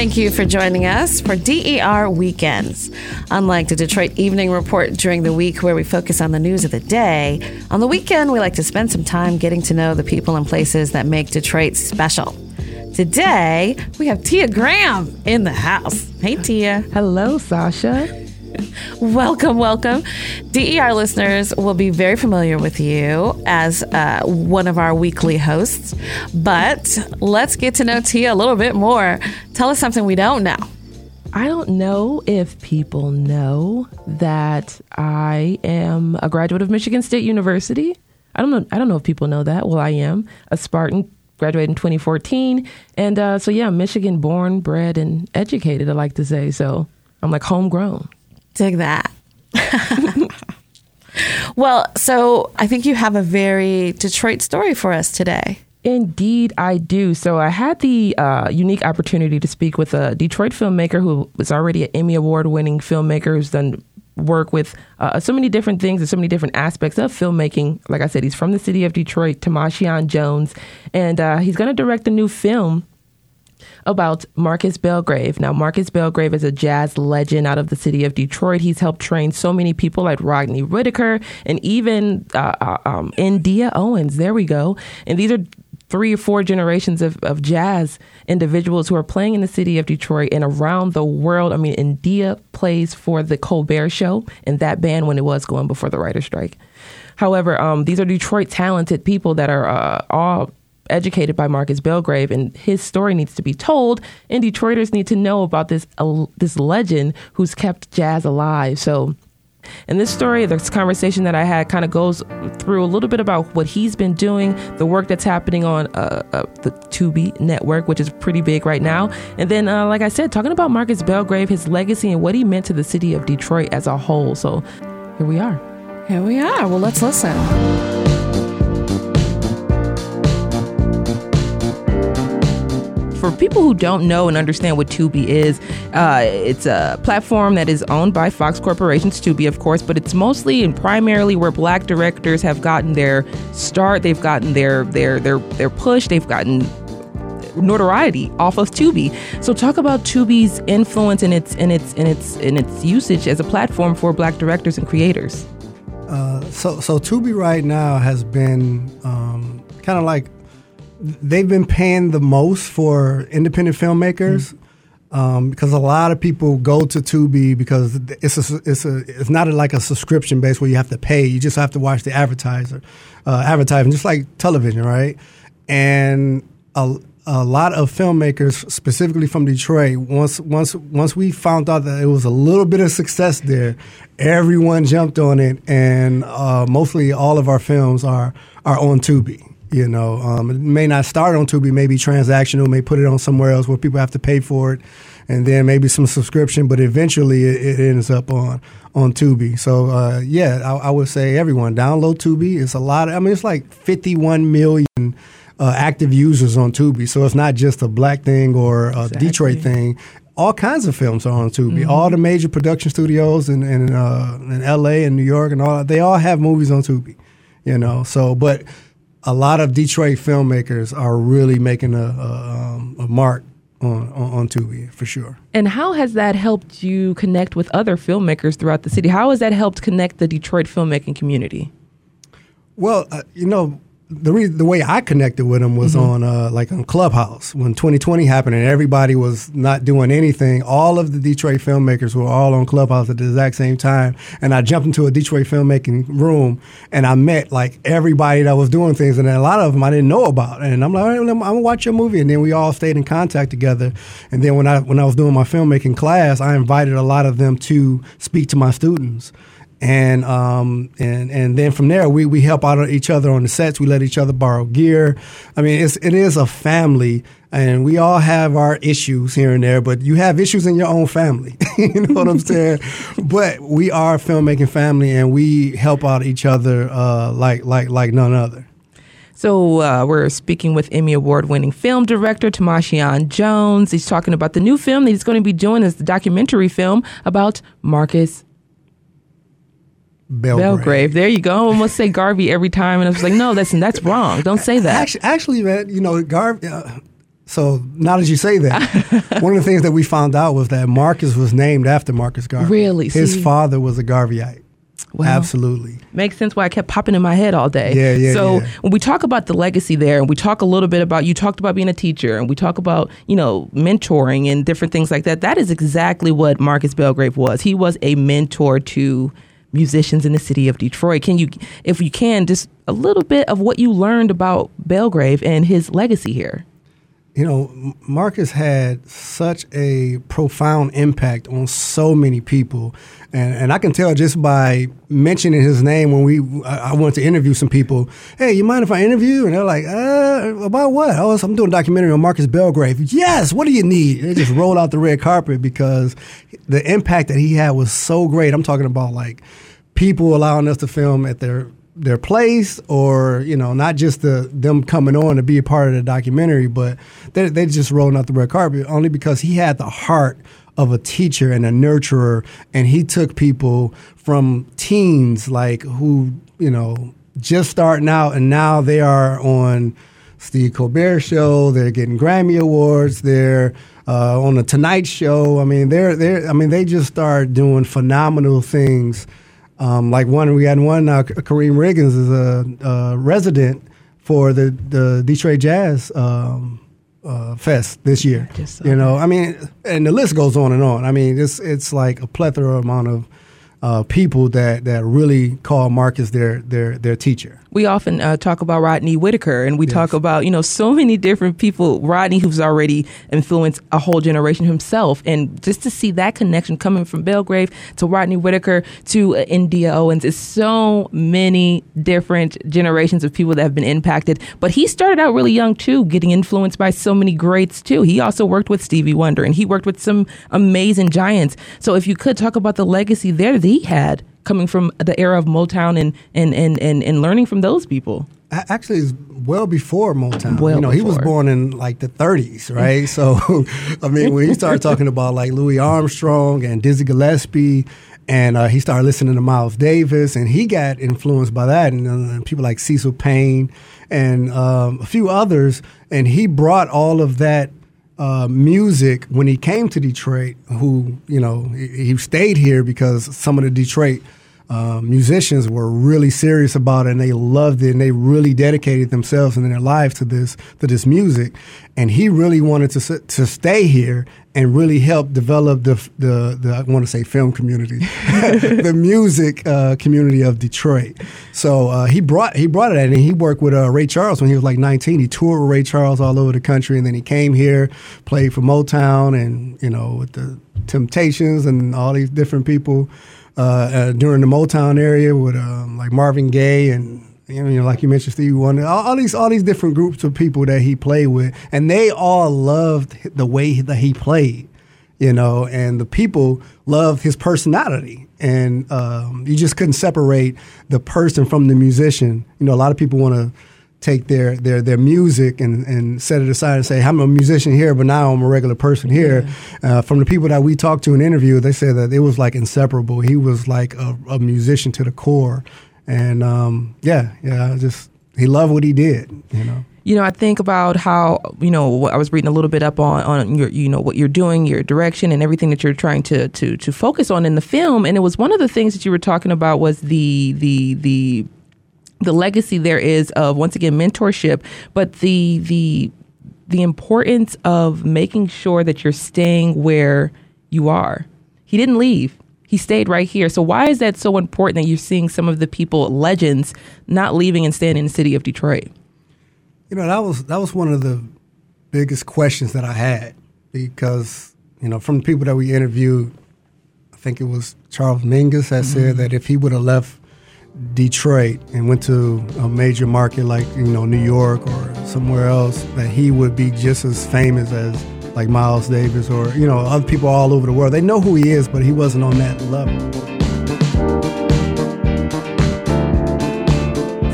Thank you for joining us for DER Weekends. Unlike the Detroit Evening Report during the week, where we focus on the news of the day, on the weekend we like to spend some time getting to know the people and places that make Detroit special. Today, we have Tia Graham in the house. Hey, Tia. Hello, Sasha. Welcome, welcome. DER listeners will be very familiar with you as uh, one of our weekly hosts, but let's get to know Tia a little bit more. Tell us something we don't know. I don't know if people know that I am a graduate of Michigan State University. I don't know. I don't know if people know that. Well, I am a Spartan. Graduated in 2014, and uh, so yeah, Michigan born, bred, and educated. I like to say so. I'm like homegrown. Dig that. well, so I think you have a very Detroit story for us today. Indeed, I do. So I had the uh, unique opportunity to speak with a Detroit filmmaker who is already an Emmy Award winning filmmaker who's done work with uh, so many different things and so many different aspects of filmmaking. Like I said, he's from the city of Detroit, Timashion Jones, and uh, he's going to direct a new film about Marcus Belgrave. Now, Marcus Belgrave is a jazz legend out of the city of Detroit. He's helped train so many people like Rodney Whitaker and even uh, uh um, India Owens. There we go. And these are three or four generations of, of jazz individuals who are playing in the city of Detroit and around the world. I mean, India plays for the Colbert Show and that band when it was going before the writer's strike. However, um, these are Detroit talented people that are uh, all educated by Marcus Belgrave, and his story needs to be told. And Detroiters need to know about this uh, this legend who's kept jazz alive. So. In this story, this conversation that I had kind of goes through a little bit about what he's been doing, the work that's happening on uh, uh, the Tubi network, which is pretty big right now. And then, uh, like I said, talking about Marcus Belgrave, his legacy, and what he meant to the city of Detroit as a whole. So here we are. Here we are. Well, let's listen. For people who don't know and understand what Tubi is, uh, it's a platform that is owned by Fox Corporation's Tubi, of course, but it's mostly and primarily where black directors have gotten their start. They've gotten their their their their push. They've gotten notoriety off of Tubi. So talk about Tubi's influence and its and its and its and its usage as a platform for black directors and creators. Uh, so so Tubi right now has been um, kind of like they've been paying the most for independent filmmakers. Mm-hmm. Um, because a lot of people go to Tubi because it's a, it's a it's not a, like a subscription base where you have to pay. You just have to watch the advertiser uh, advertising, just like television, right? And a, a lot of filmmakers, specifically from Detroit, once once once we found out that it was a little bit of success there, everyone jumped on it, and uh, mostly all of our films are are on Tubi. You know, um, it may not start on Tubi, maybe transactional, may put it on somewhere else where people have to pay for it, and then maybe some subscription, but eventually it, it ends up on on Tubi. So uh, yeah, I, I, would say everyone download Tubi. It's a lot. Of, I mean, it's like 51 million uh, active users on Tubi. So it's not just a black thing or a exactly. Detroit thing. All kinds of films are on Tubi. Mm-hmm. All the major production studios in in, uh, in L.A. and New York and all they all have movies on Tubi. You know, so but a lot of Detroit filmmakers are really making a, a, um, a mark on, on, on Tubi for sure. And how has that helped you connect with other filmmakers throughout the city? How has that helped connect the Detroit filmmaking community? Well, uh, you know, the re- the way I connected with him was mm-hmm. on uh, like on Clubhouse when 2020 happened and everybody was not doing anything. All of the Detroit filmmakers were all on Clubhouse at the exact same time, and I jumped into a Detroit filmmaking room and I met like everybody that was doing things, and a lot of them I didn't know about. And I'm like, right, I'm gonna watch your movie, and then we all stayed in contact together. And then when I when I was doing my filmmaking class, I invited a lot of them to speak to my students and um, and and then from there we, we help out each other on the sets. We let each other borrow gear. I mean, it's it is a family, and we all have our issues here and there. But you have issues in your own family. you know what I'm saying? but we are a filmmaking family, and we help out each other uh, like like like none other. So uh, we're speaking with Emmy Award-winning film director Timashion Jones. He's talking about the new film that he's going to be doing as the documentary film about Marcus Belgrave. Belgrave. There you go. I almost say Garvey every time, and I was like, no, that's that's wrong. Don't say that. Actually, actually man, you know, Garvey. Uh, So now that you say that, one of the things that we found out was that Marcus was named after Marcus Garvey. Really? His See? father was a Garveyite. Absolutely. Makes sense why I kept popping in my head all day. Yeah, yeah, So yeah. when we talk about the legacy there, and we talk a little bit about you talked about being a teacher, and we talk about you know mentoring and different things like that. That is exactly what Marcus Belgrave was. He was a mentor to musicians in the city of Detroit. Can you, if you can, just a little bit of what you learned about Belgrave and his legacy here? You know, Marcus had such a profound impact on so many people, and and I can tell just by mentioning his name when we I I went to interview some people. Hey, you mind if I interview? And they're like, uh, about what? Oh, I'm doing a documentary on Marcus Belgrave. Yes. What do you need? They just roll out the red carpet because the impact that he had was so great. I'm talking about like people allowing us to film at their their place or you know not just the them coming on to be a part of the documentary but they they just rolling out the red carpet only because he had the heart of a teacher and a nurturer and he took people from teens like who you know just starting out and now they are on Steve Colbert show they're getting Grammy awards they're uh, on the Tonight Show. I mean they're they I mean they just start doing phenomenal things um, like one, we had one. Uh, Karriem Riggins is a, a resident for the the Detroit Jazz um, uh, Fest this year. You know, I mean, and the list goes on and on. I mean, it's it's like a plethora amount of uh, people that that really call Marcus their their their teacher. We often uh, talk about Rodney Whitaker, and we talk about you know so many different people. Rodney, who's already influenced a whole generation himself, and just to see that connection coming from Belgrave to Rodney Whitaker to uh, India Owens is so many different generations of people that have been impacted. But he started out really young too, getting influenced by so many greats too. He also worked with Stevie Wonder, and he worked with some amazing giants. So if you could talk about the legacy there that he had coming from the era of Motown and and and and, and learning from those people. Actually, it's well before Motown. Well you know, he was born in like the 30s, right? so, I mean, when he started talking about like Louis Armstrong and Dizzy Gillespie, and uh, he started listening to Miles Davis, and he got influenced by that, and, uh, and people like Cecil Payne and um, a few others, and he brought all of that uh, music when he came to Detroit. Who you know he, he stayed here because some of the Detroit uh, musicians were really serious about it and they loved it and they really dedicated themselves and their lives to this to this music. And he really wanted to to stay here and really help develop the the, the I want to say film community, the music uh, community of Detroit. So uh, he brought he brought it in and he worked with uh, Ray Charles when he was like 19. He toured with Ray Charles all over the country and then he came here, played for Motown and you know with the Temptations and all these different people uh, during the Motown area with um, like Marvin Gaye and you know, like you mentioned, Stevie Wonder, all, all these all these different groups of people that he played with, and they all loved the way that he played, you know, and the people loved his personality, and um, you just couldn't separate the person from the musician. You know, a lot of people want to take their their their music and, and set it aside and say I'm a musician here, but now I'm a regular person here. Uh, from the people that we talked to in interview, they said that it was like inseparable. He was like a, a musician to the core, and um, yeah, yeah, just he loved what he did. You know. You know, I think about how you know I was reading a little bit up on on your you know what you're doing, your direction, and everything that you're trying to to to focus on in the film. And it was one of the things that you were talking about was the the the the legacy there is of once again mentorship, but the the the importance of making sure that you're staying where you are. He didn't leave. He stayed right here. So why is that so important that you're seeing some of the people, legends, not leaving and staying in the city of Detroit? You know, that was that was one of the biggest questions that I had because you know from the people that we interviewed, I think it was Charles Mingus that said mm-hmm. that if he would have left Detroit and went to a major market like you know New York or somewhere else, that he would be just as famous as like Miles Davis or you know other people all over the world. They know who he is, but he wasn't on that level.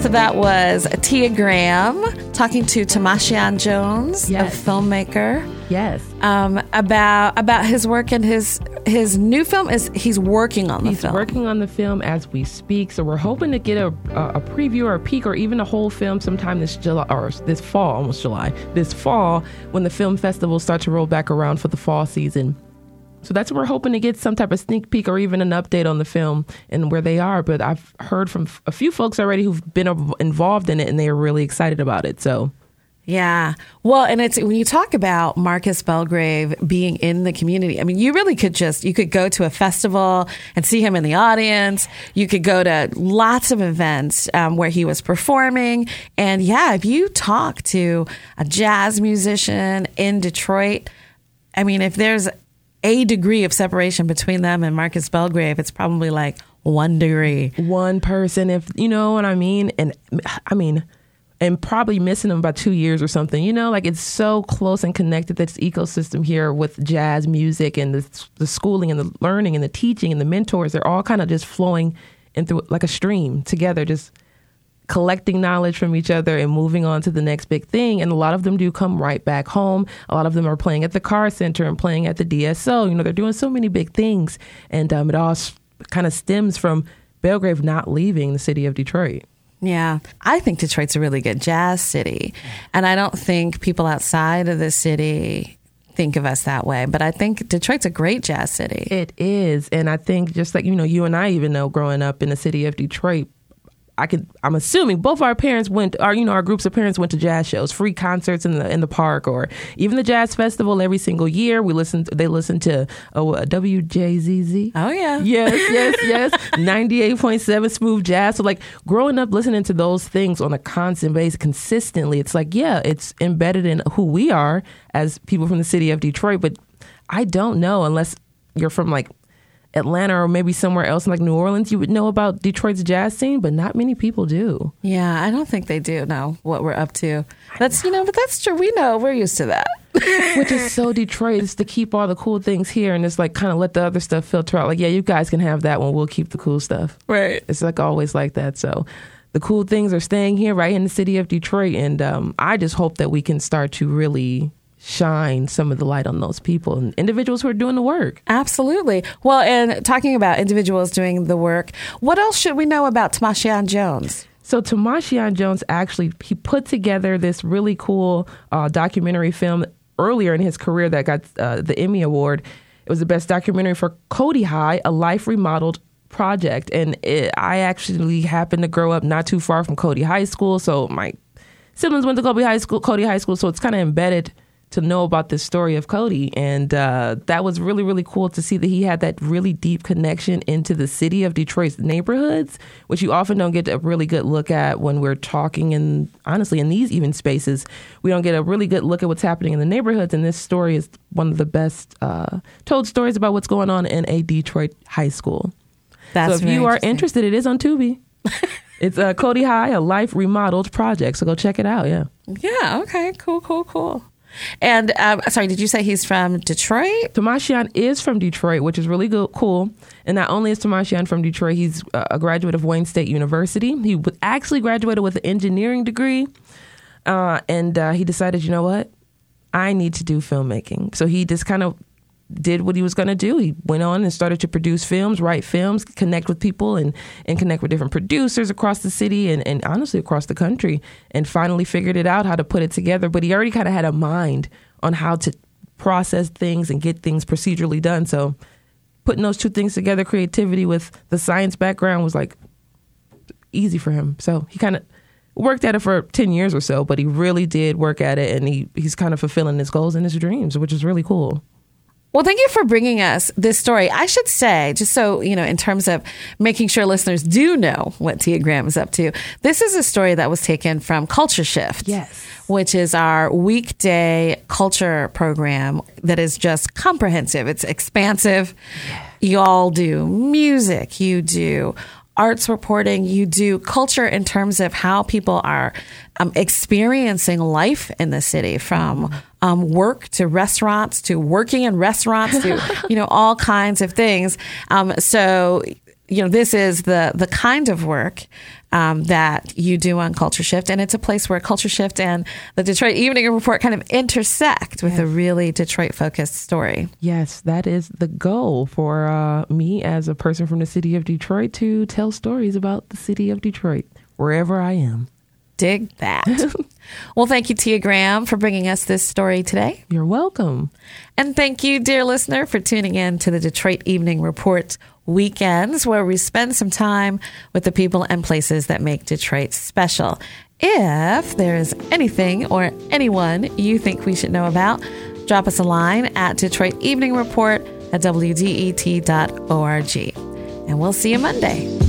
So that was Tia Graham talking to Timashion Jones, Yes. a filmmaker, Yes. um, about about his work and his his new film is he's working on the film. He's film. working on the film as we speak, so we're hoping to get a, a, a preview or a peek or even a whole film sometime this July or this fall, almost July, this fall when the film festivals start to roll back around for the fall season. So that's what we're hoping to get some type of sneak peek or even an update on the film and where they are. But I've heard from a few folks already who've been involved in it and they are really excited about it. So Yeah. Well, and it's when you talk about Marcus Belgrave being in the community, I mean, you really could just, you could go to a festival and see him in the audience. You could go to lots of events um, where he was performing. And yeah, if you talk to a jazz musician in Detroit, I mean, if there's a degree of separation between them and Marcus Belgrave, it's probably like one degree. one person, if you know what I mean, and I mean, and probably missing them by two years or something. You know, like it's so close and connected. This ecosystem here with jazz music and the the schooling and the learning and the teaching and the mentors, they're all kind of just flowing in through like a stream together, just collecting knowledge from each other and moving on to the next big thing. And a lot of them do come right back home. A lot of them are playing at the Carr Center and playing at the DSO. You know, they're doing so many big things, and um, it all s- kind of stems from Belgrave not leaving the city of Detroit. Yeah, I think Detroit's a really good jazz city. And I don't think people outside of the city think of us that way. But I think Detroit's a great jazz city. It is, and I think just like you know, you and I even know growing up in the city of Detroit. I could. I'm assuming both our parents went, our you know, our groups of parents went to jazz shows, free concerts in the in the park, or even the jazz festival every single year. We listened. They listened to oh, uh, WJZZ. Oh, yeah. Yes, yes, yes. 98.7 smooth jazz. So, like, growing up listening to those things on a constant basis, consistently, it's like, yeah, it's embedded in who we are as people from the city of Detroit. But I don't know unless you're from like Atlanta or maybe somewhere else like New Orleans, you would know about Detroit's jazz scene, but not many people do. Yeah, I don't think they do know what we're up to. That's, you know, but that's true. We know. We're used to that. Which is so Detroit is to keep all the cool things here and it's like kind of let the other stuff filter out. Like, yeah, you guys can have that one. We'll keep the cool stuff. Right. It's like always like that. So the cool things are staying here right in the city of Detroit. And um, I just hope that we can start to really shine some of the light on those people and individuals who are doing the work. Absolutely. Well, and talking about individuals doing the work, what else should we know about Timashion Jones? So Timashion Jones actually he put together this really cool uh, documentary film earlier in his career that got uh, the Emmy Award. It was the best documentary for Cody High, a life remodeled project. And it, I actually happened to grow up not too far from Cody High School, so my siblings went to Cody High School. Cody High School, so it's kind of embedded to know about this story of Cody. And uh, that was really, really cool to see that he had that really deep connection into the city of Detroit's neighborhoods, which you often don't get a really good look at when we're talking. And honestly, in these even spaces, we don't get a really good look at what's happening in the neighborhoods. And this story is one of the best uh, told stories about what's going on in a Detroit high school. That's so if you are interested, it is on Tubi. it's uh, Cody High, a life remodeled project. So go check it out. Yeah. Yeah. Okay. Cool. Cool. Cool. And um, sorry, did you say he's from Detroit? Timashion is from Detroit, which is really good, cool. And not only is Timashion from Detroit, he's a graduate of Wayne State University. He actually graduated with an engineering degree, uh, and uh, he decided, you know what, I need to do filmmaking. So he just kind of did what he was going to do. He went on and started to produce films, write films, connect with people, and and connect with different producers across the city and, and honestly across the country. And finally figured it out how to put it together. But he already kind of had a mind on how to process things and get things procedurally done. So putting those two things together, creativity with the science background, was like easy for him. So he kind of worked at it for 10 years or so, but he really did work at it and he, he's kind of fulfilling his goals and his dreams, which is really cool. Well, thank you for bringing us this story. I should say, just so, you know, in terms of making sure listeners do know what Tia Graham is up to, this is a story that was taken from CultureShift. Yes. Which is our weekday culture program that is just comprehensive. It's expansive. You all do music, you do arts reporting, you do culture in terms of how people are um, experiencing life in the city from um, work to restaurants to working in restaurants to, you know, all kinds of things. Um, so, you know, this is the the kind of work um, that you do on CultureShift, and it's a place where CultureShift and the Detroit Evening Report kind of intersect with Yes. a really Detroit focused story. Yes, that is the goal for uh, me as a person from the city of Detroit to tell stories about the city of Detroit wherever I am. Dig that. well, thank you, Tia Graham, for bringing us this story today. You're welcome. And thank you, dear listener, for tuning in to the Detroit Evening Report weekends, where we spend some time with the people and places that make Detroit special. If there is anything or anyone you think we should know about, drop us a line at Detroit Evening Report at WDET.org. And we'll see you Monday.